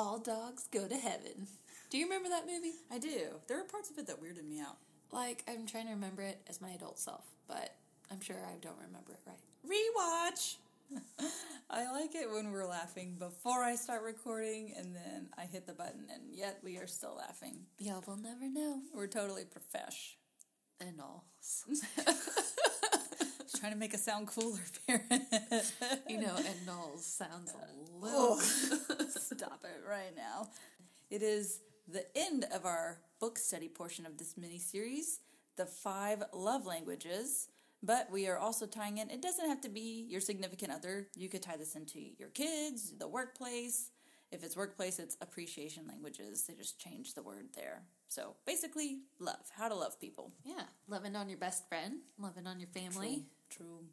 All Dogs Go to Heaven. Do you remember that movie? I do. There are parts of it that weirded me out. Like, I'm trying to remember it as my adult self, but I'm sure I don't remember it right. Rewatch! I like it when we're laughing before I start recording and then I hit the button and yet we are still laughing. Y'all will never know. We're totally profesh. And all. trying to make us sound cooler, Parent. you know, and Knowles sounds a little. Stop it right now. It is the end of our book study portion of this mini series, The Five Love Languages. But we are also tying in, it doesn't have to be your significant other. You could tie this into your kids, the workplace. If it's workplace, it's appreciation languages. They just change the word there. So basically, love, how to love people. Yeah, loving on your best friend, loving on your family. True. True.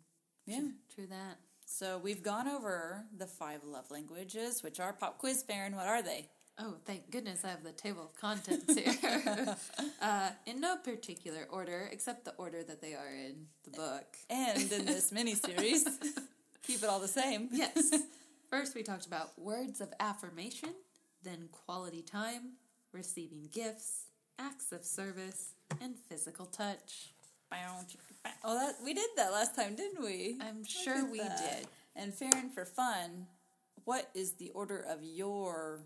Yeah. True, true that. So we've gone over the five love languages, which are pop quiz, Farron. What are they? Oh, thank goodness I have the table of contents here. uh, in no particular order, except the order that they are in the book. And in this mini series, keep it all the same. Yes. First, we talked about words of affirmation, then quality time, receiving gifts, acts of service, and physical touch. Oh, that we did that last time, didn't we? I'm sure we that. did. And Farron, for fun, what is the order of your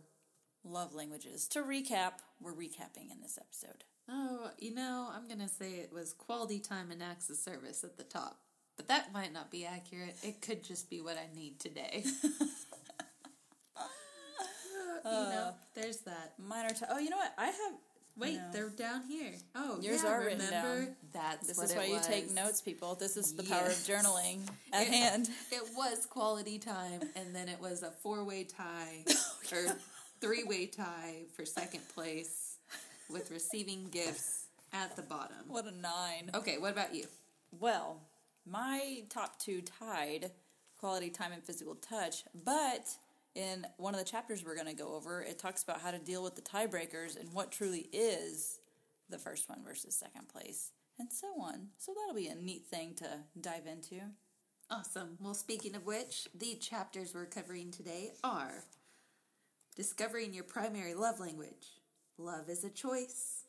love languages? To recap, we're recapping in this episode. Oh, you know, I'm gonna say it was quality time and acts of service at the top, but that might not be accurate. It could just be what I need today. you know, there's that minor. T- oh, you know what? I have Wait, no. they're down here. Oh, yours yeah, are written remember? down. That's this is why you take notes, people. This is the yes. power of journaling at it, hand. It was quality time, and then it was a four-way tie oh, or three-way tie for second place with receiving gifts at the bottom. What a nine! Okay, what about you? Well, my top two tied quality time and physical touch, but in one of the chapters we're going to go over, it talks about how to deal with the tiebreakers and what truly is the first one versus second place, and so on. So that'll be a neat thing to dive into. Awesome. Well, speaking of which, the chapters we're covering today are Discovering Your Primary Love Language, Love is a Choice,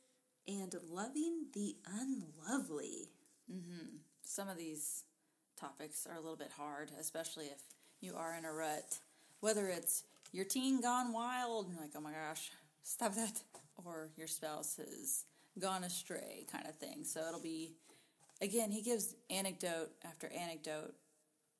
and Loving the Unlovely. Mm-hmm. Some of these topics are a little bit hard, especially if you are in a rut whether it's your teen gone wild, and you're like, oh my gosh, stop that, or your spouse has gone astray kind of thing. So it'll be, again, he gives anecdote after anecdote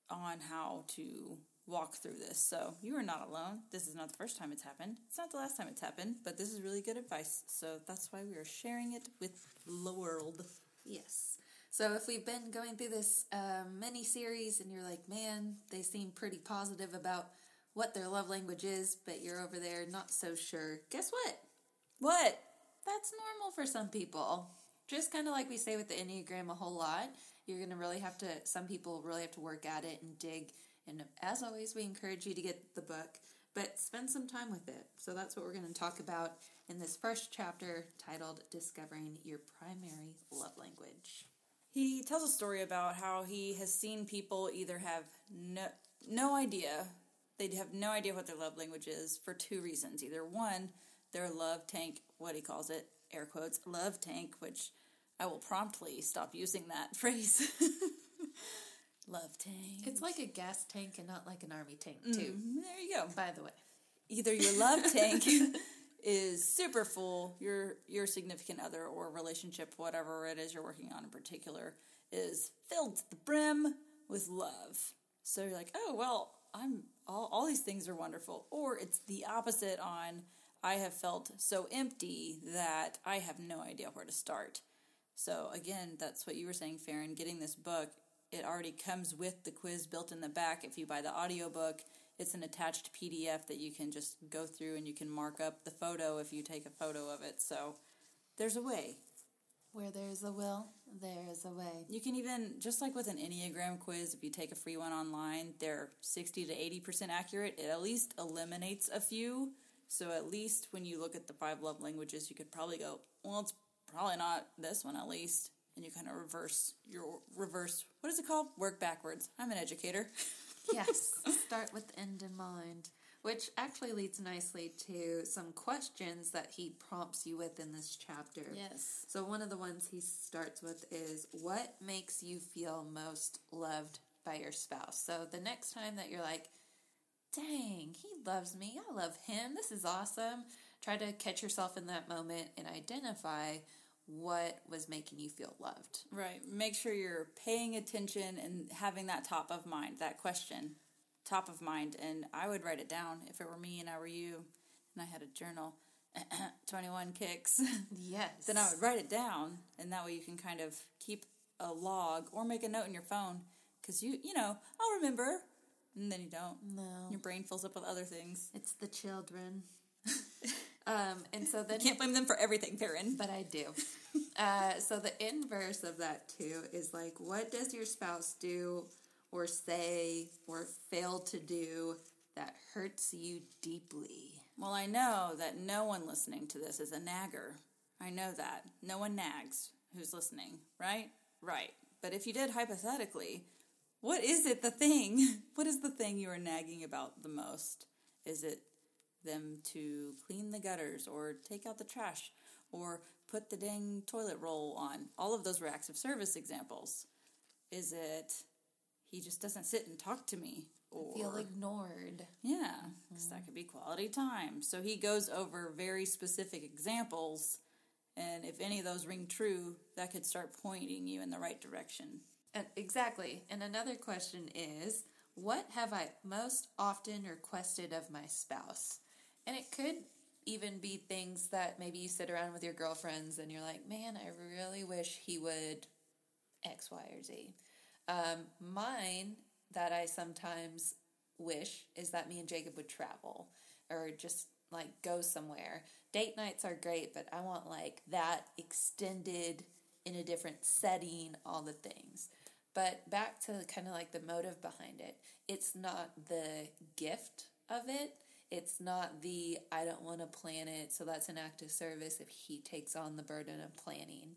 on how to walk through this. So you are not alone. This is not the first time it's happened. It's not the last time it's happened, but this is really good advice. So that's why we are sharing it with the world. Yes. So if we've been going through this uh, mini series and you're like, man, they seem pretty positive about what their love language is, but you're over there not so sure. Guess what? What? That's normal for some people. Just kind of like we say with the Enneagram a whole lot, you're going to really have to, some people really have to work at it and dig. And as always, we encourage you to get the book, but spend some time with it. So that's what we're going to talk about in this first chapter titled Discovering Your Primary Love Language. He tells a story about how he has seen people either have no, no idea they have no idea what their love language is for two reasons. Either one, their love tank, what he calls it, air quotes, love tank, which I will promptly stop using that phrase. love tank. It's like a gas tank and not like an army tank, too. Mm, there you go. By the way, either your love tank is super full. Your your significant other or relationship, whatever it is you're working on in particular, is filled to the brim with love. So you're like, oh well, I'm all all these things are wonderful. Or it's the opposite on I have felt so empty that I have no idea where to start. So again, that's what you were saying, Farron. Getting this book, it already comes with the quiz built in the back. If you buy the audiobook, it's an attached PDF that you can just go through and you can mark up the photo if you take a photo of it. So there's a way. Where there's a will, there is a way. You can even, just like with an Enneagram quiz, if you take a free one online, they're 60 to 80% accurate. It at least eliminates a few. So at least when you look at the five love languages, you could probably go, well, it's probably not this one at least. And you kind of reverse your reverse, what is it called? Work backwards. I'm an educator. yes, start with the end in mind. Which actually leads nicely to some questions that he prompts you with in this chapter. Yes. So, one of the ones he starts with is What makes you feel most loved by your spouse? So, the next time that you're like, dang, he loves me, I love him, this is awesome, try to catch yourself in that moment and identify what was making you feel loved. Right. Make sure you're paying attention and having that top of mind, that question top of mind. And I would write it down if it were me and I were you and I had a journal. 21 kicks. Yes. then I would write it down and that way you can kind of keep a log or make a note in your phone because you, you know, I'll remember. And then you don't. No. Your brain fills up with other things. It's the children. um, and so then. You can't blame them for everything, Farron. But I do. uh, so the inverse of that, too, is like, what does your spouse do or say or fail to do that hurts you deeply? Well, I know that no one listening to this is a nagger. I know that. No one nags who's listening, right? Right. But if you did hypothetically, what is it the thing? What is the thing you are nagging about the most? Is it them to clean the gutters or take out the trash or put the dang toilet roll on? All of those were acts of service examples. Is it he just doesn't sit and talk to me? Or Feel ignored. yeah, because that could be quality time. So he goes over very specific examples, and if any of those ring true, that could start pointing you in the right direction. Uh, exactly. And another question is what have I most often requested of my spouse? And it could even be things that maybe you sit around with your girlfriends and you're like, man, I really wish he would X, Y, or Z. Um, mine that I sometimes wish is that me and Jacob would travel or just like go somewhere. Date nights are great, but I want like that extended in a different setting, all the things. But back to kind of like the motive behind it, it's not the gift of it. It's not the I don't want to plan it, so that's an act of service if he takes on the burden of planning.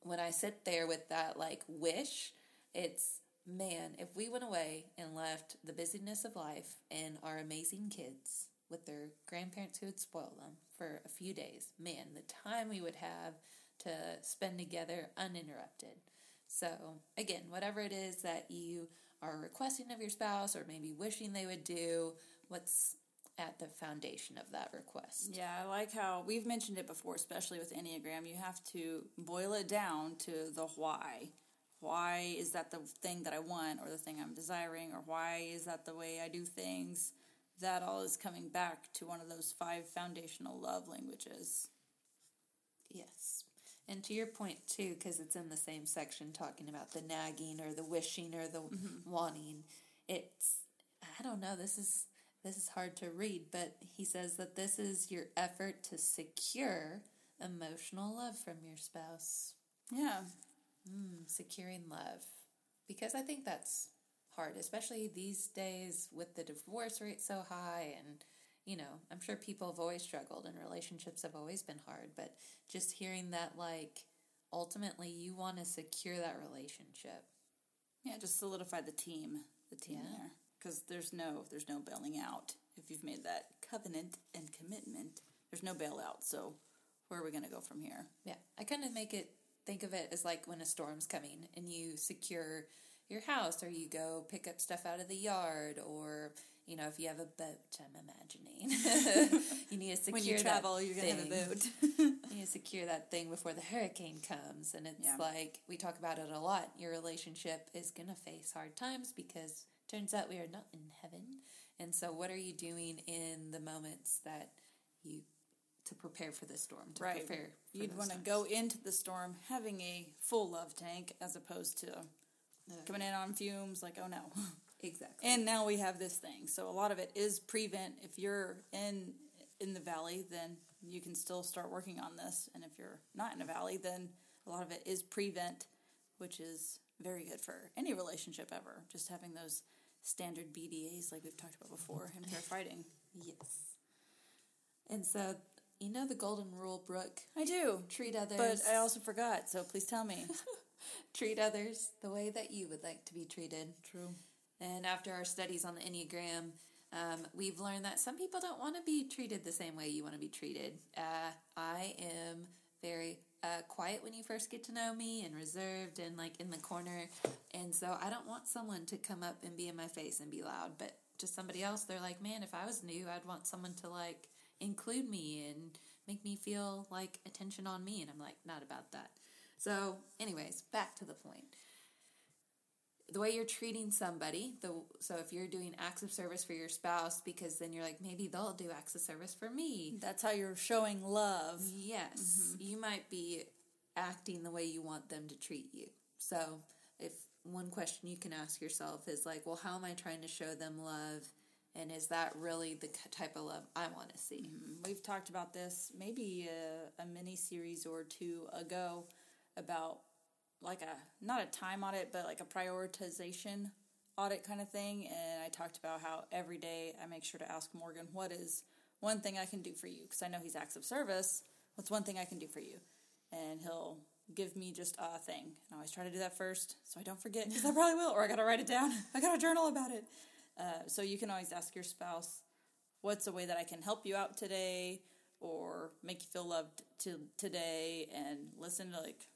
When I sit there with that like wish, it's man, if we went away and left the busyness of life and our amazing kids with their grandparents who would spoil them for a few days, man, the time we would have to spend together uninterrupted. So, again, whatever it is that you are requesting of your spouse or maybe wishing they would do, what's at the foundation of that request? Yeah, I like how we've mentioned it before, especially with Enneagram. You have to boil it down to the why. Why is that the thing that I want or the thing I'm desiring, or why is that the way I do things? That all is coming back to one of those five foundational love languages. Yes. And to your point too, because it's in the same section talking about the nagging or the wishing or the mm-hmm. wanting. It's I don't know. This is this is hard to read, but he says that this is your effort to secure emotional love from your spouse. Yeah, Mm, securing love, because I think that's hard, especially these days with the divorce rate so high and you know, I'm sure people have always struggled and relationships have always been hard, but just hearing that, like, ultimately you want to secure that relationship. yeah, just solidify the team, the team Yeah. there, because there's no there's no bailing out if you've made that covenant and commitment. There's no bailout. So where are we going to go from here? Yeah, I kind of make it think of it as like when a storm's coming and you secure your house or you go pick up stuff out of the yard or you know, if you have a boat, I'm imagining, you need to secure when you that travel, you're gonna have a boat. You need to secure that thing before the hurricane comes. And it's Yeah. like, we talk about it a lot. Your relationship is going to face hard times because turns out we are not in heaven. And so, what are you doing in the moments that you, to prepare for the storm, to right. prepare You'd want to go into the storm having a full love tank as opposed to coming in on fumes. Like, oh no. Exactly. And now we have this thing. So a lot of it is prevent. If you're in in the valley, then you can still start working on this. And if you're not in a valley, then a lot of it is prevent, which is very good for any relationship ever. Just having those standard BDAs like we've talked about before in pair fighting. yes. And so, you know the golden rule, Brooke? I do. Treat others. But I also forgot, so please tell me. treat others the way that you would like to be treated. True. And after our studies on the Enneagram, um, we've learned that some people don't want to be treated the same way you want to be treated. Uh, I am very uh, quiet when you first get to know me and reserved and like in the corner. And so I don't want someone to come up and be in my face and be loud. But to somebody else, they're like, man, if I was new, I'd want someone to like include me and make me feel like attention on me. And I'm like, not about that. So, anyways, back to the point the way you're treating somebody the so if you're doing acts of service for your spouse because then you're like maybe they'll do acts of service for me That's how you're showing love. yes mm-hmm. you might be acting the way you want them to treat you so if one question you can ask yourself is like well how am i trying to show them love and is that really the type of love i want to see mm-hmm. We've talked about this maybe a, a mini series or two ago about like a not a time audit, but like a prioritization audit kind of thing. And I talked about how every day I make sure to ask Morgan, what is one thing I can do for you? Because I know he's acts of service. What's one thing I can do for you? And he'll give me just a thing. And I always try to do that first so I don't forget, because I probably will, or I gotta write it down. I gotta journal about it. Uh, so you can always ask your spouse, what's a way that I can help you out today or make you feel loved to today and listen to like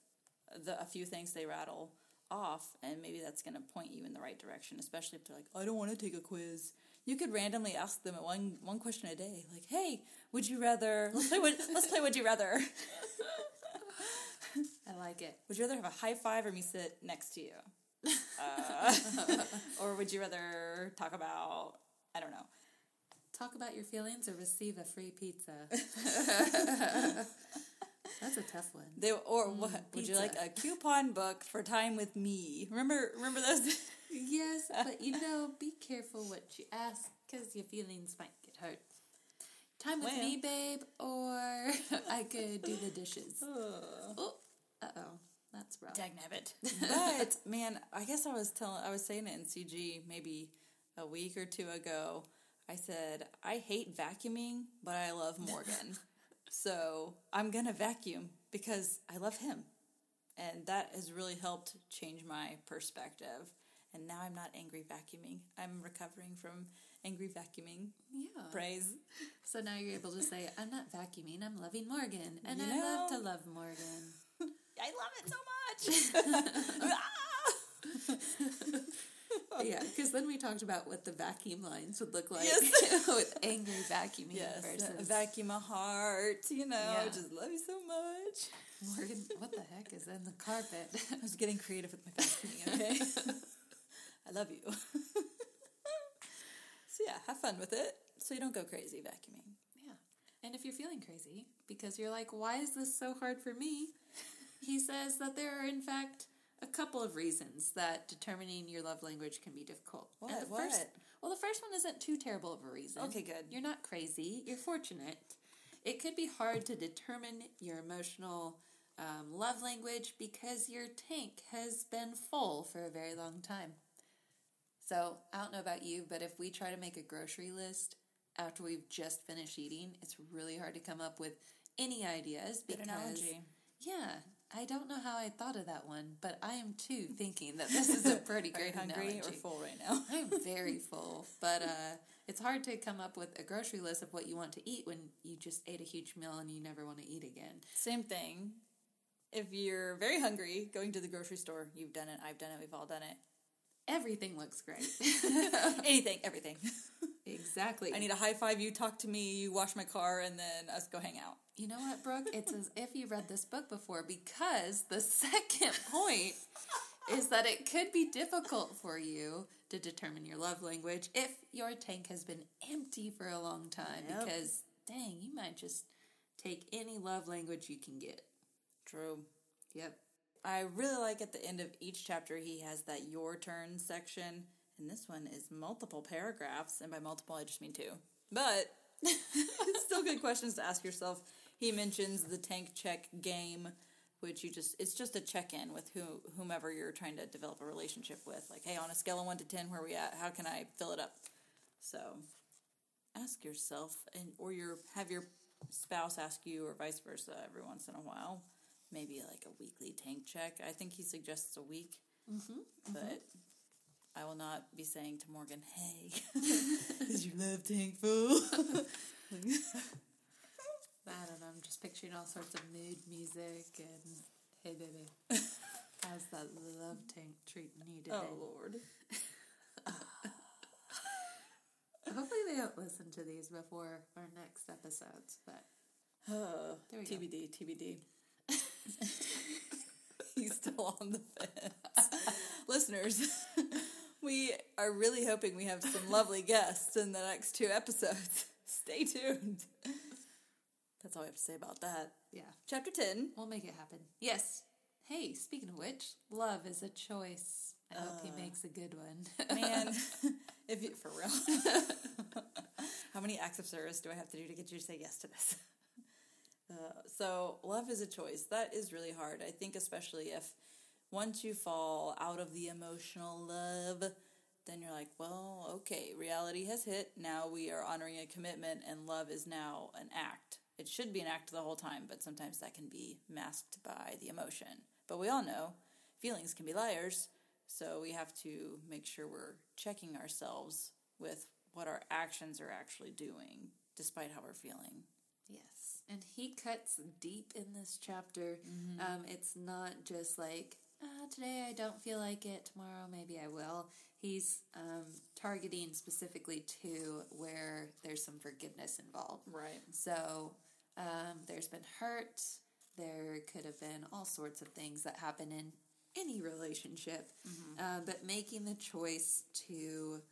the a few things they rattle off and maybe that's going to point you in the right direction especially if they're like I don't want to take a quiz. You could randomly ask them one one question a day like hey, would you rather let's play would, let's play would you rather. i like it Would you rather have a high five or me sit next to you? Uh, or would you rather talk about I don't know. talk about your feelings or receive a free pizza that's a tough one They or what? Would you like a coupon book for time with me? Remember remember those Yes, but you know, be careful what you ask because your feelings might get hurt. Time with Well. me, babe, or I could do the dishes. Oh, uh oh, Dagnabbit. But man, I guess I was telling, I was saying it in CG maybe a week or two ago. I said I hate vacuuming, but I love Morgan, so I'm gonna vacuum because I love him, and that has really helped change my perspective. And now I'm not angry vacuuming. I'm recovering from angry vacuuming. Yeah. Praise. So now you're able to say, I'm not vacuuming, I'm loving Morgan. And You I love to love Morgan. I love it so much. Ah! yeah, because then we talked about what the vacuum lines would look like Yes. with angry vacuuming yes, versus vacuum a heart. You know, Yeah. just love you so much. Morgan. What the heck is in the carpet? I was getting creative with my vacuuming. Okay, I love you. so yeah, have fun with it, so you don't go crazy vacuuming. Yeah. And if you're feeling crazy because you're like, why is this so hard for me? He says that there are, in fact, a couple of reasons that determining your love language can be difficult. What? And the What? First, well, the first one isn't too terrible of a reason. Okay, good. You're not crazy. You're fortunate. It could be hard to determine your emotional um, love language because your tank has been full for a very long time. So I don't know about you, but if we try to make a grocery list after we've just finished eating, it's really hard to come up with any ideas Good because analogy. yeah, I don't know how I thought of that one, but I am too thinking that this is a pretty Are you great hungry analogy. or full right now? I'm very full, but uh, it's hard to come up with a grocery list of what you want to eat when you just ate a huge meal and you never want to eat again. Same thing. If you're very hungry, going to the grocery store, you've done it. I've done it. We've all done it. Everything looks great. Anything, everything. Exactly. I need a high five. You talk to me. You wash my car, and then us go hang out. You know what, Brooke? It's as if you read this book before because the second point is that it could be difficult for you to determine your love language if your tank has been empty for a long time Yep. because dang, you might just take any love language you can get. True. Yep. I really like at the end of each chapter he has that your turn section, and this one is multiple paragraphs, and by multiple I just mean two. But it's still good questions to ask yourself. He mentions the tank check game, which you just it's just a check in with who whomever you're trying to develop a relationship with. Like, hey, on a scale of one to ten, where we at? How can I fill it up? So ask yourself and or your have your spouse ask you or vice versa every once in a while maybe like a weekly tank check i think he suggests a week mm-hmm, but i will not be saying to morgan hey is your love tank full I don't know, I'm just picturing all sorts of mood music and hey baby. How's that love tank treat needed? oh lord Hopefully they don't listen to these before our next episodes, but There we go. tbd tbd he's still on the fence listeners we are really hoping we have some lovely guests in the next two episodes stay tuned that's all I have to say about that yeah. chapter 10 We'll make it happen. Yes. Hey, speaking of which, love is a choice. I hope he makes a good one. man if you for real how many acts of service do i have to do to get you to say yes to this uh, so love is a choice that is really hard i think especially if once you fall out of the emotional love then you're like well okay reality has hit now we are honoring a commitment and love is now an act it should be an act the whole time but sometimes that can be masked by the emotion but we all know feelings can be liars so we have to make sure we're checking ourselves with what our actions are actually doing, despite how we're feeling. Yes, and he cuts deep in this chapter. Um, it's not just like ah, today I don't feel like it. Tomorrow maybe I will. He's um, targeting specifically to where there's some forgiveness involved. Right. So um, there's been hurt. There could have been all sorts of things that happen in any relationship, uh, but making the choice to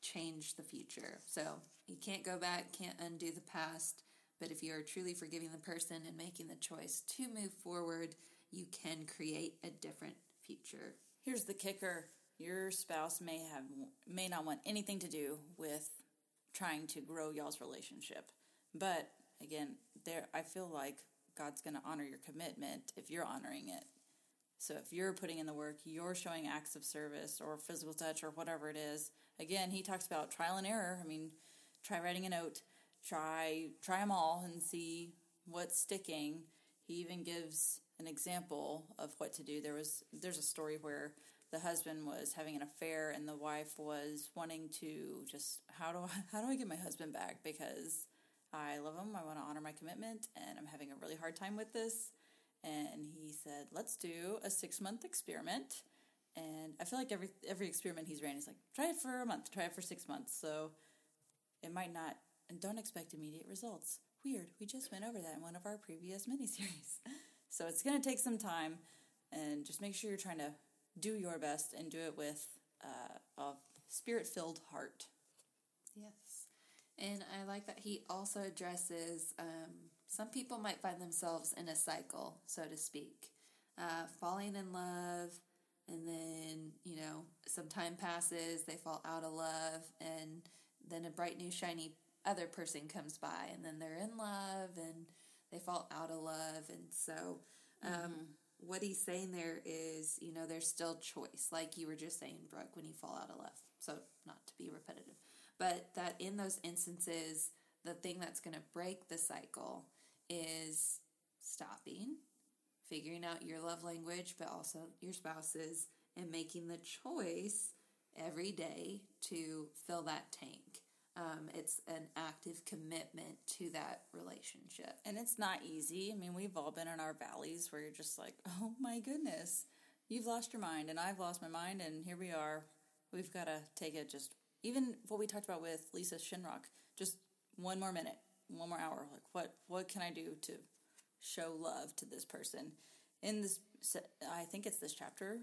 change the future. So you can't go back, can't undo the past. But if you are truly forgiving the person and making the choice to move forward, you can create a different future. Here's the kicker: your spouse may have may not want anything to do with trying to grow y'all's relationship, but again, there I feel like God's going to honor your commitment if you're honoring it. So if you're putting in the work, you're showing acts of service or physical touch or whatever it is. Again, he talks about trial and error. I mean, try writing a note, try try them all and see what's sticking. He even gives an example of what to do. There was there's a story where the husband was having an affair and the wife was wanting to just how do I how do I get my husband back because I love him. I want to honor my commitment and I'm having a really hard time with this. And he said, "Let's do a 6-month experiment." And I feel like every every experiment he's ran, he's like, "Try it for a month, try it for 6 months." So it might not and don't expect immediate results. Weird. We just went over that in one of our previous miniseries. So it's going to take some time and just make sure you're trying to do your best and do it with uh, a spirit filled heart. Yes. And I like that he also addresses um, some people might find themselves in a cycle, so to speak, uh, falling in love, and then, you know, some time passes, they fall out of love, and then a bright, new, shiny other person comes by, and then they're in love, and they fall out of love. And so, um, what he's saying there is, you know, there's still choice, like you were just saying, Brooke, when you fall out of love. So, not to be repetitive, but that in those instances, the thing that's going to break the cycle is stopping, figuring out your love language, but also your spouse's, and making the choice every day to fill that tank. Um, it's an active commitment to that relationship. And it's not easy. I mean, we've all been in our valleys where you're just like, oh my goodness, you've lost your mind, and I've lost my mind, and here we are. We've got to take it just even what we talked about with Lisa Shinrock, just one more minute, one more hour. Like, what what can I do to show love to this person? In this, I think it's this chapter.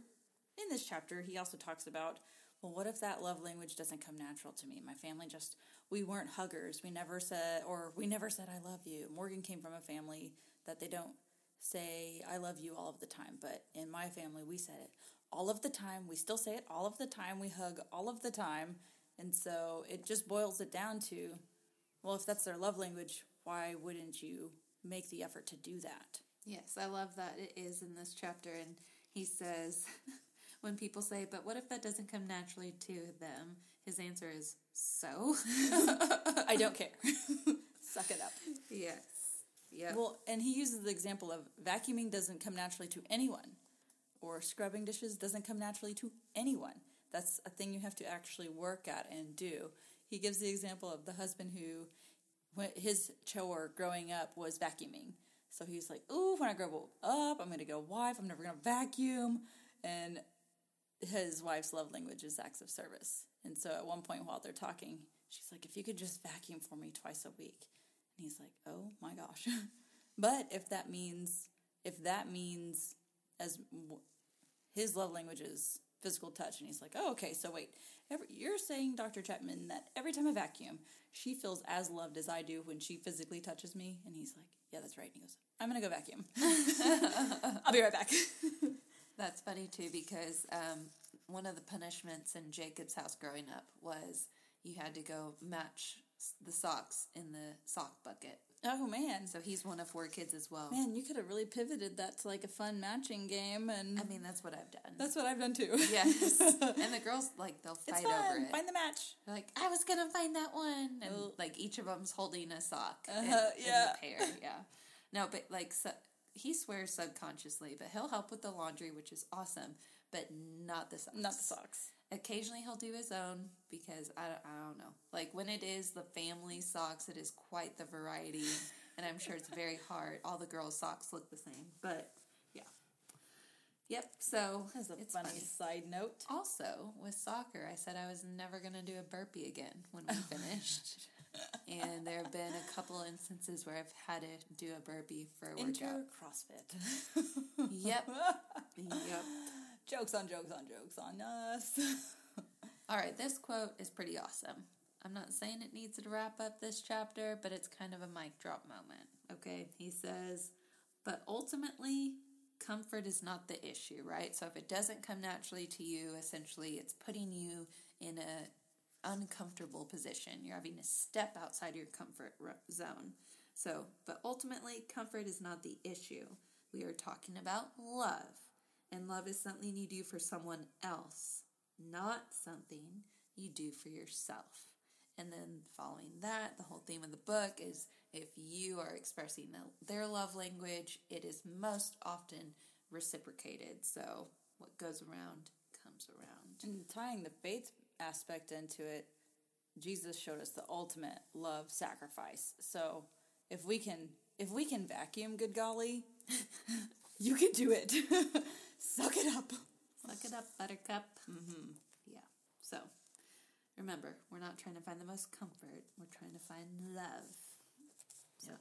In this chapter, he also talks about, well, what if that love language doesn't come natural to me? My family just we weren't huggers. We never said, or we never said, I love you. Morgan came from a family that they don't say, I love you all of the time. But in my family, we said it all of the time. We still say it all of the time. We hug all of the time. And so it just boils it down to, well, if that's their love language, why wouldn't you make the effort to do that? Yes, I love that it is in this chapter. And he says, when people say, but what if that doesn't come naturally to them? His answer is, so? I don't care. Suck it up. Yes. Yeah. Well, and he uses the example of vacuuming doesn't come naturally to anyone, or scrubbing dishes doesn't come naturally to anyone. That's a thing you have to actually work at and do. He gives the example of the husband who, his chore growing up was vacuuming. So he's like, "Ooh, when I grow up, I'm going to get a wife. I'm never going to vacuum." And his wife's love language is acts of service. And so at one point while they're talking, she's like, "If you could just vacuum for me twice a week." And he's like, "Oh my gosh." but if that means if that means as his love language is physical touch and he's like, "Oh, okay, so wait. Every, you're saying Dr. Chapman that every time I vacuum, she feels as loved as I do when she physically touches me?" And he's like, "Yeah, that's right." And he goes, "I'm going to go vacuum. I'll be right back." That's funny too because um, one of the punishments in Jacob's house growing up was you had to go match the socks in the sock bucket. Oh man! So he's one of four kids as well. Man, you could have really pivoted that to like a fun matching game, and I mean that's what I've done. That's what I've done too. Yes, and the girls like they'll fight over it. Find the match. They're like I was gonna find that one, and like each of them's holding a sock. Uh, in, yeah, in pair. Yeah. No, but like so, he swears subconsciously, but he'll help with the laundry, which is awesome, but not the socks. Not the socks. Occasionally he'll do his own because I, I don't know. Like when it is the family socks, it is quite the variety, and I'm sure it's very hard. All the girls' socks look the same, but yeah. Yep. So that's a it's funny, funny side note. Also, with soccer, I said I was never going to do a burpee again when we finished. and there have been a couple instances where I've had to do a burpee for a Enter workout. CrossFit. yep. Yep. Jokes on jokes on jokes on us. All right, this quote is pretty awesome. I'm not saying it needs to wrap up this chapter, but it's kind of a mic drop moment. Okay, he says, but ultimately, comfort is not the issue, right? So if it doesn't come naturally to you, essentially it's putting you in a uncomfortable position. You're having to step outside your comfort zone. So, but ultimately, comfort is not the issue. We are talking about love. And love is something you do for someone else, not something you do for yourself. And then following that, the whole theme of the book is if you are expressing their love language, it is most often reciprocated. So what goes around comes around. And tying the faith aspect into it, Jesus showed us the ultimate love sacrifice. So if we can if we can vacuum, good golly, you can do it. Suck it up. Suck it up, buttercup. Mm-hmm. Yeah. So remember, we're not trying to find the most comfort. We're trying to find love. So,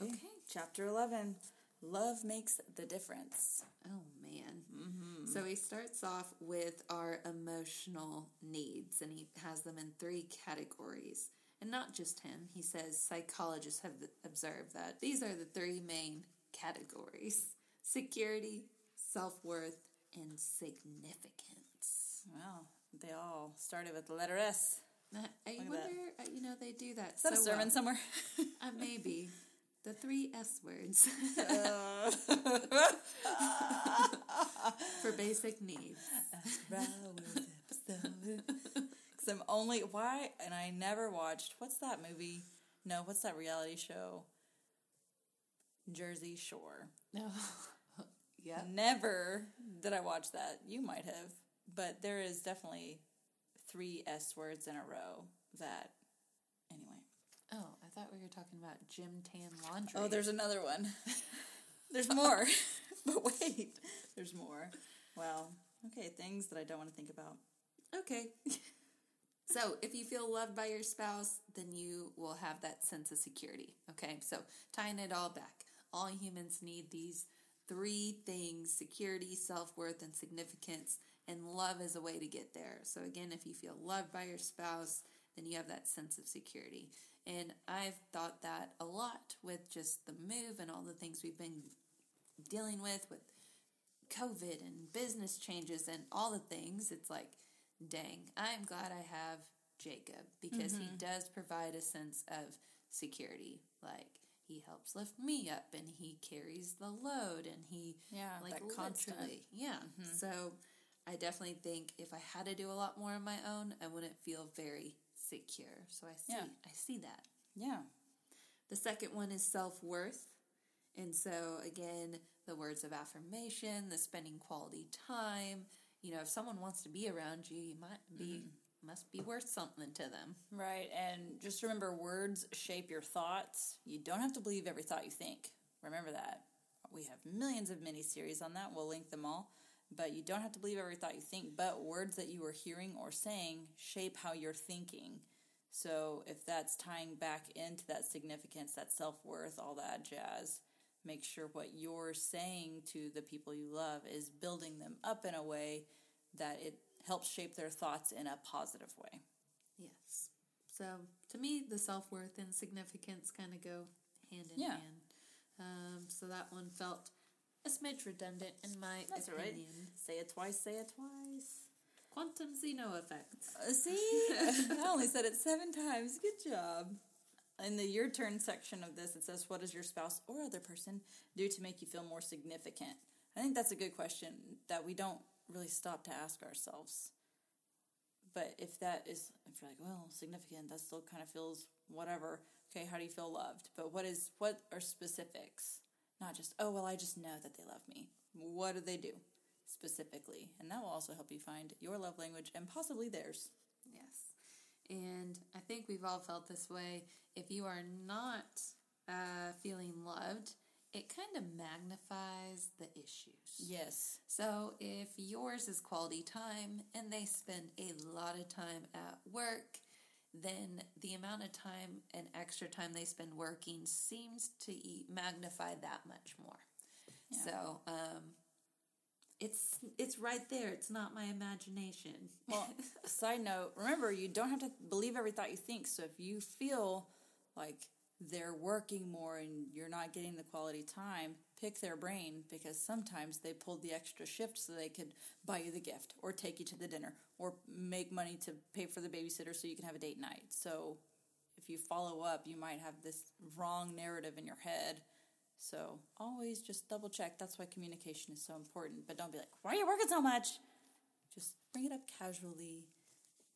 okay. okay. Chapter 11 Love Makes the Difference. Oh, man. Mm-hmm. So he starts off with our emotional needs, and he has them in three categories. And not just him, he says psychologists have observed that these are the three main categories security, self worth, and significance. Wow, they all started with the letter S. Uh, I wonder, uh, you know, they do that. Is that so a sermon well. somewhere? uh, maybe. The three S words for basic needs. Because I'm only why, and I never watched. What's that movie? No, what's that reality show? Jersey Shore. No. Yeah. Never did I watch that. You might have, but there is definitely three S words in a row that. Anyway. Oh, I thought we were talking about gym tan laundry. Oh, there's another one. there's more. but wait, there's more. Well, okay, things that I don't want to think about. Okay. So, if you feel loved by your spouse, then you will have that sense of security. Okay, so tying it all back, all humans need these three things security, self worth, and significance. And love is a way to get there. So, again, if you feel loved by your spouse, then you have that sense of security. And I've thought that a lot with just the move and all the things we've been dealing with, with COVID and business changes and all the things. It's like, dang, I'm glad I have Jacob because he mm-hmm. does provide a sense of security. Like, he helps lift me up and he carries the load and he Yeah, like that constant. literally yeah mm-hmm. so i definitely think if i had to do a lot more on my own i wouldn't feel very secure. So i see Yeah. i see that. Yeah. the second one is self-worth. And so again the words of affirmation the spending quality time. You know if someone wants to be around you you might be mm-hmm. Must be worth something to them Right. And just remember words shape your thoughts. You don't have to believe every thought you think. Remember that. We have millions of mini series on that. We'll link them all. But you don't have to believe every thought you think, but words that you are hearing or saying shape how you're thinking. So if that's tying back into that significance, that self worth, all that jazz, make sure what you're saying to the people you love is building them up in a way that it helps shape their thoughts in a positive way. Yes. So to me, the self worth and significance kind of go hand in Yeah. hand. Um, so that one felt a smidge redundant in my That's all right. opinion. Say it twice, say it twice. Quantum Zeno effect. Uh, see? I only said it seven times. Good job. In the your turn section of this, it says, What does your spouse or other person do to make you feel more significant? I think that's a good question that we don't really stop to ask ourselves. But if that is, if you're like, well, significant, that still kind of feels whatever. Okay, how do you feel loved? But what is, what are specifics? Not just, oh, well, I just know that they love me. What do they do specifically? And that will also help you find your love language and possibly theirs. Yes. And I think we've all felt this way. If you are not uh, feeling loved, it kind of magnifies the issues. Yes. So if yours is quality time and they spend a lot of time at work, then the amount of time and extra time they spend working seems to magnify that much more. So um, it's it's right there. It's not my imagination. Well, side note, remember, you don't have to believe every thought you think. So if you feel like they're working more and you're not getting the quality time, pick their brain because sometimes they pulled the extra shift so they could buy you the gift or take you to the dinner or make money to pay for the babysitter so you can have a date night. So if you follow up, you might have this wrong narrative in your head. So always just double check. That's why communication is so important. But don't be like, why are you working so much? Just bring it up casually,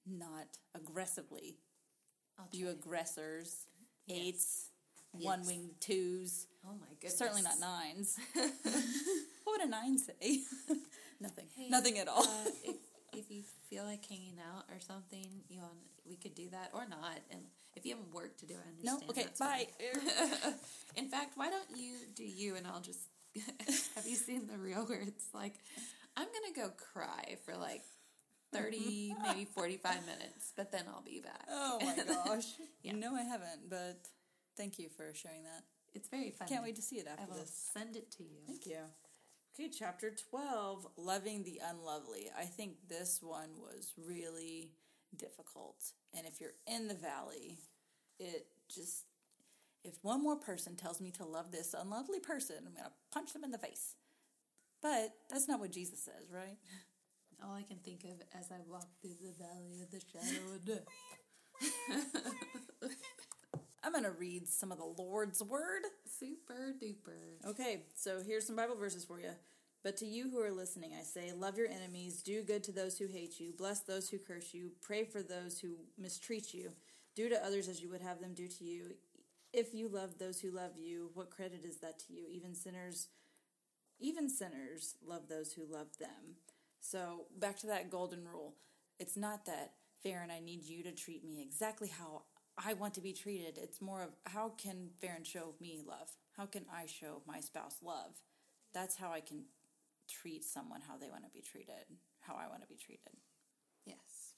not aggressively. I'll You aggressors. Eights, Yes. one wing twos, Oh my goodness. certainly not nines. what would a nine say? Nothing. Hey, Nothing at all. uh, if, if you feel like hanging out or something, you want we could do that or not. And if you have work to do, I understand. no, okay, bye. fine. In fact, why don't you do you and I'll just have you seen the reel where it's like I'm gonna go cry for like thirty, maybe forty five minutes, but then I'll be back. oh my gosh. Yeah. No, I haven't, but thank you for sharing that. It's very fun. Can't wait to see it I after will this. send it to you. Thank you. Okay, chapter 12 Loving the Unlovely. I think this one was really difficult. And if you're in the valley, it just, if one more person tells me to love this unlovely person, I'm going to punch them in the face. But that's not what Jesus says, right? All I can think of as I walk through the valley of the shadow of death. I'm going to read some of the Lord's word. Super duper. Okay, so here's some Bible verses for you. But to you who are listening, I say, love your enemies, do good to those who hate you, bless those who curse you, pray for those who mistreat you, do to others as you would have them do to you. If you love those who love you, what credit is that to you? Even sinners, even sinners love those who love them. So back to that golden rule. It's not that Farron, I need you to treat me exactly how I want to be treated. It's more of how can Farron show me love? How can I show my spouse love? That's how I can treat someone how they want to be treated, how I want to be treated. Yes.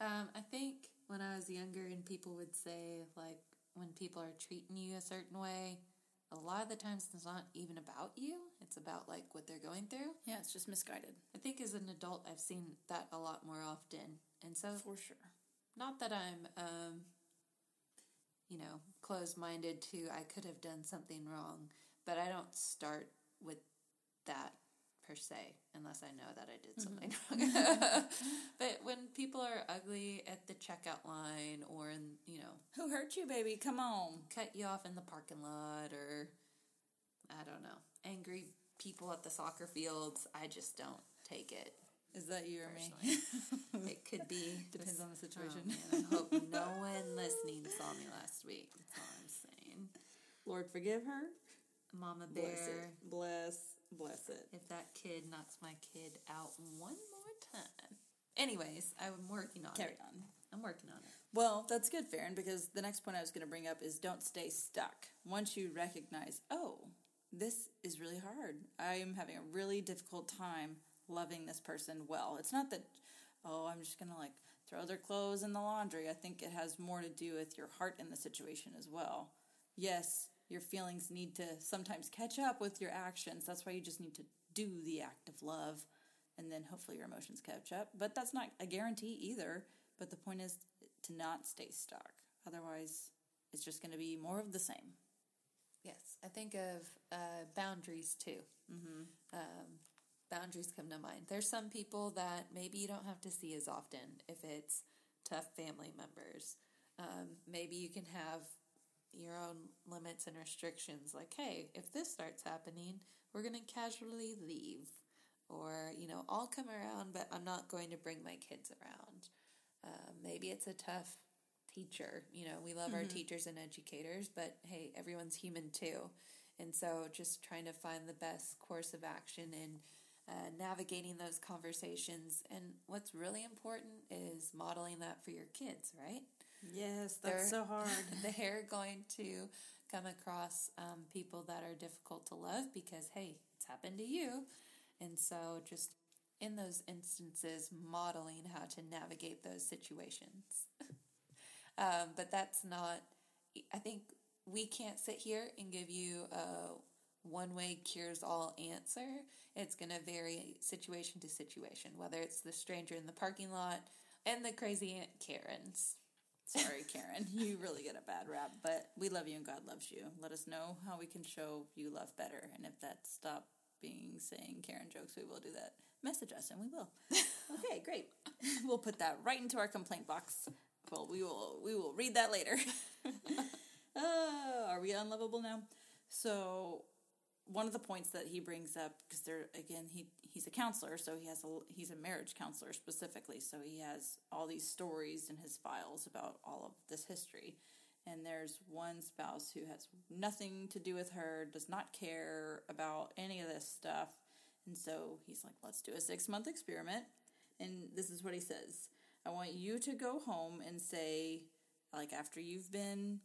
Um, I think when I was younger and people would say, like, when people are treating you a certain way, a lot of the times it's not even about you. It's about, like, what they're going through. Yeah, it's just misguided. I think as an adult, I've seen that a lot more often. And so, For sure. not that I'm, um, you know, closed minded to I could have done something wrong, but I don't start with that per se unless I know that I did mm-hmm. something wrong. Mm-hmm. but when people are ugly at the checkout line or in, you know, Who hurt you, baby? Come on. cut you off in the parking lot or I don't know, angry people at the soccer fields, I just don't take it. Is that you or me? It could be Depends on the oh, situation. Oh, man, I hope no one listening saw me last week. That's all I'm saying. Lord, forgive her. Mama Bless Bear, it. Bless, bless it. if that kid knocks my kid out one more time. Anyways, I'm working on Carry it. on. I'm working on it. Well, that's good, Farron, because the next point I was going to bring up is don't stay stuck. Once you recognize, oh, this is really hard. I am having a really difficult time loving this person well. It's not that, oh, I'm just going to like throw their clothes in the laundry. I think it has more to do with your heart in the situation as well. Yes, your feelings need to sometimes catch up with your actions. That's why you just need to do the act of love and then hopefully your emotions catch up. But that's not a guarantee either. But the point is to not stay stuck. Otherwise, it's just going to be more of the same. Yes, I think of uh, boundaries too. Mm-hmm. Um, boundaries come to mind. There's some people that maybe you don't have to see as often if it's tough family members. Um, maybe you can have your own limits and restrictions. Like, hey, if this starts happening, we're going to casually leave. Or, you know, I'll come around, but I'm not going to bring my kids around. Um, maybe it's a tough teacher. You know, we love our teachers and educators, but hey, everyone's human too. And so just trying to find the best course of action and uh, navigating those conversations. And what's really important is modeling that for your kids, right? Yes, They're- so hard. They're going to come across um, people that are difficult to love because, hey, it's happened to you. And so just in those instances, modeling how to navigate those situations. um, but that's not, I think we can't sit here and give you a one way cures all answer. It's going to vary situation to situation, whether it's the stranger in the parking lot and the crazy Aunt Karen's. Sorry, Karen. You really get a bad rap, but we love you and God loves you. Let us know how we can show you love better. And if that stop being saying Karen jokes, we will do that. Message us and we will. okay, great. We'll put that right into our complaint box. Well, we will we will read that later. uh, are we unlovable now? So one of the points that he brings up because there again he he's a counselor so he has a he's a marriage counselor specifically so he has all these stories in his files about all of this history and there's one spouse who has nothing to do with her does not care about any of this stuff and so he's like let's do a 6 month experiment and this is what he says i want you to go home and say like after you've been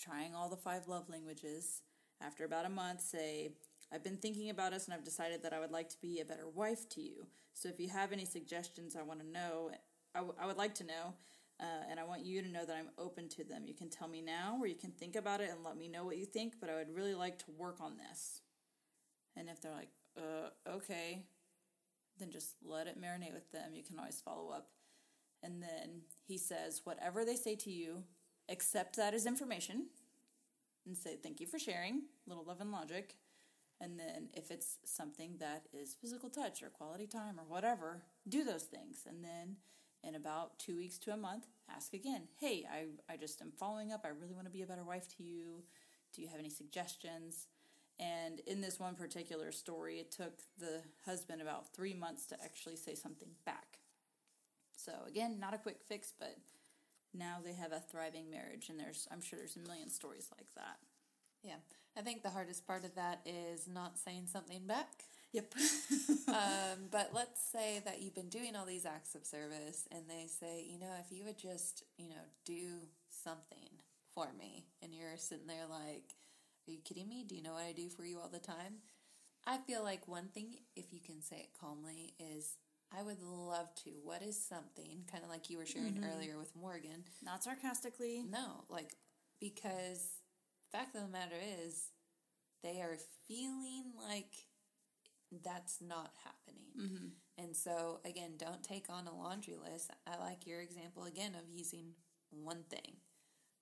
trying all the five love languages. After about a month, say, I've been thinking about us and I've decided that I would like to be a better wife to you. So if you have any suggestions, I want to know. I, w- I would like to know, uh, and I want you to know that I'm open to them. You can tell me now, or you can think about it and let me know what you think, but I would really like to work on this. And if they're like, uh, okay, then just let it marinate with them. You can always follow up. And then he says, whatever they say to you, accept that as information and say thank you for sharing little love and logic and then if it's something that is physical touch or quality time or whatever do those things. And then in about two weeks to a month ask again hey i, I just am following up. I really want to be a better wife to you. Do you have any suggestions? And in this one particular story it took the husband about three months to actually say something back. So again not a quick fix but now they have a thriving marriage and there's i'm sure there's a million stories like that Yeah, I think the hardest part of that is not saying something back. yep um, but let's say that you've been doing all these acts of service, and they say, you know, if you would just, you know, do something for me, and you're sitting there like, are you kidding me? Do you know what I do for you all the time? I feel like one thing, if you can say it calmly, is I would love to. What is something, kind of like you were sharing Mm-hmm. earlier with Morgan? Not sarcastically. No, like, because fact of the matter is, they are feeling like that's not happening. Mm-hmm. And so, again, don't take on a laundry list. I like your example again of using one thing.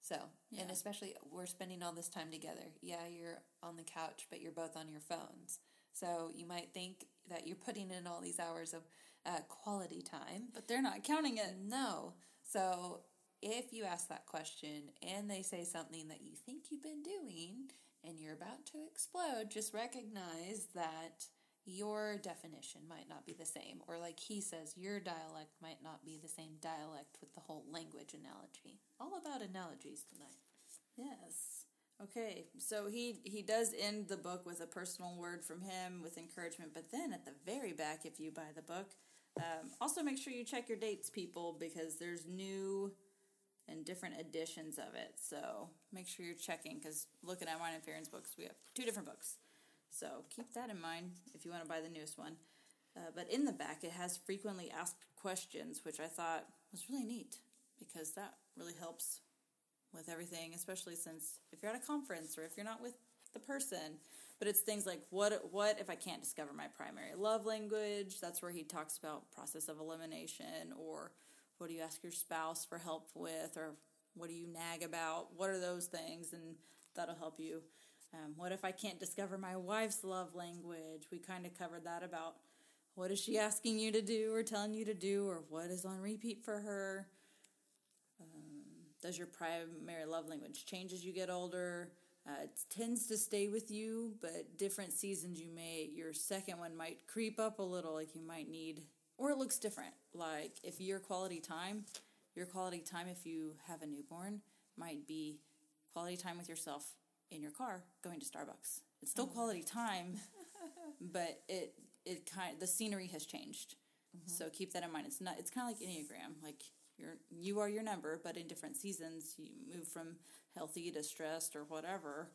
So, and especially we're spending all this time together. Yeah, you're on the couch, but you're both on your phones. So you might think that you're putting in all these hours of uh, quality time, But they're not counting it. no. So if you ask that question and they say something that you think you've been doing and you're about to explode, just recognize that your definition might not be the same. Or, like he says, your dialect might not be the same dialect with the whole language analogy. All about analogies tonight. Yes. Okay, so he he does end the book with a personal word from him with encouragement, but then at the very back, if you buy the book, um, also make sure you check your dates, people, because there's new and different editions of it. So make sure you're checking, because looking at mine and Farron's books, we have two different books. So keep that in mind if you want to buy the newest one. Uh, but in the back, it has frequently asked questions, which I thought was really neat because that really helps with everything, especially since if you're at a conference or if you're not with the person. But it's things like what what if I can't discover my primary love language? That's where he talks about process of elimination or what do you ask your spouse for help with or what do you nag about? What are those things? And that'll help you. Um, what if I can't discover my wife's love language? We kind of covered that about what is she asking you to do or telling you to do or what is on repeat for her does your primary love language change as you get older uh, it tends to stay with you but different seasons you may your second one might creep up a little like you might need or it looks different. Like if your quality time your quality time if you have a newborn might be quality time with yourself in your car going to starbucks. It's still oh. quality time but it it kind the scenery has changed. Mm-hmm. So keep that in mind. It's not it's kind of like enneagram. Like you're you are your number but in different seasons you move from healthy to stressed or whatever.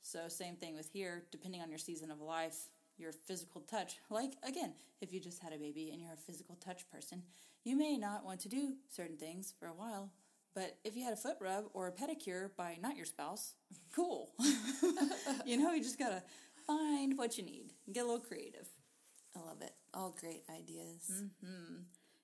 So same thing with here. Depending on your season of life your physical touch. Like again if you just had a baby and you're a physical touch person you may not want to do certain things for a while. But if you had a foot rub or a pedicure by not your spouse cool. You know you just gotta find what you need and get a little creative. I love it. All great ideas. Mm-hmm.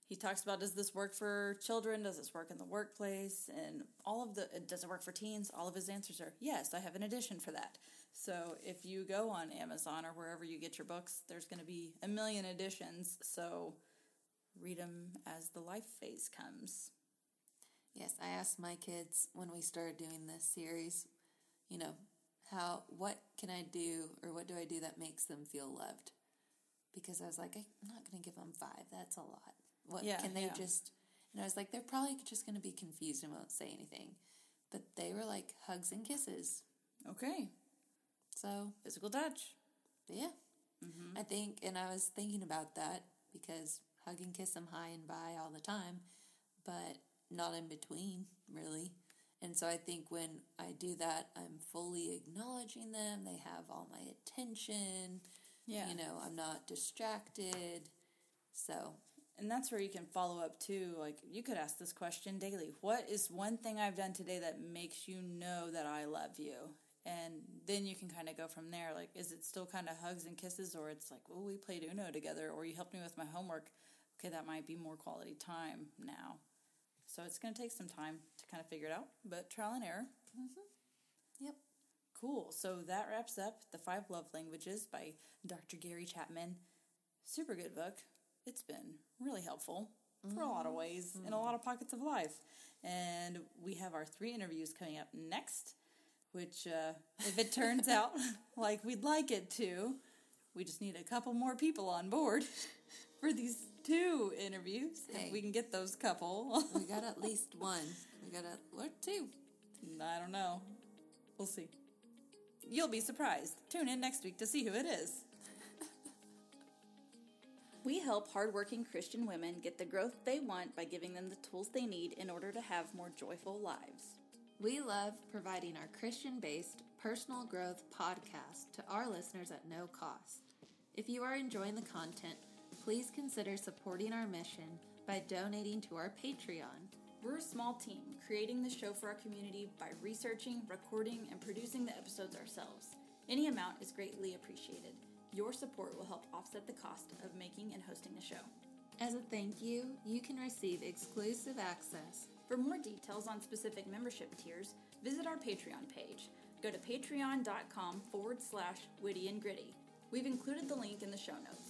he talks about does this work for children? Does this work in the workplace? And all of the does it work for teens? All of his answers are yes i have an edition for that so if you go on amazon or wherever you get your books there's going to be a million editions so read them as the life phase comes Yes, I asked my kids when we started doing this series, you know, how what can I do or what do I do that makes them feel loved? Because I was like, I'm not going to give them five. That's a lot. What Yeah, can they yeah. just? And I was like, they're probably just going to be confused and won't say anything. But they were like hugs and kisses. okay So physical touch yeah, mm-hmm. I think, and I was thinking about that because hug and kiss them hi and bye all the time, but not in between, really. And so I think when I do that, I'm fully acknowledging them. They have all my attention. Yeah. You know, I'm not distracted. So, And that's where you can follow up too. Like you could ask this question daily. What is one thing I've done today that makes you know that I love you? And then you can kind of go from there. Like, is it still kind of hugs and kisses, or it's like, well, we played Uno together, or you helped me with my homework. Okay, that might be more quality time now. So it's going to take some time to kind of figure it out, but trial and error. Mm-hmm. yep. Cool. So that wraps up The Five Love Languages by Dr. Gary Chapman. Super good book. It's been really helpful for a lot of mm-hmm. ways in a lot of mm-hmm. pockets of life. And we have our three interviews coming up next, which, uh, if it turns out like we'd like it to, we just need a couple more people on board for these two interviews. Hey. If we can get those couple. We got at least one. We got at what two? I don't know. We'll see. You'll be surprised. Tune in next week to see who it is. We help hardworking Christian women get the growth they want by giving them the tools they need in order to have more joyful lives. We love providing our Christian based personal growth podcast to our listeners at no cost. If you are enjoying the content, please consider supporting our mission by donating to our Patreon. We're a small team creating the show for our community by researching, recording, and producing the episodes ourselves. Any amount is greatly appreciated. Your support will help offset the cost of making and hosting the show. As a thank you, you can receive exclusive access. For more details on specific membership tiers, visit our Patreon page. Go to patreon.com forward slash witty and gritty. We've included the link in the show notes.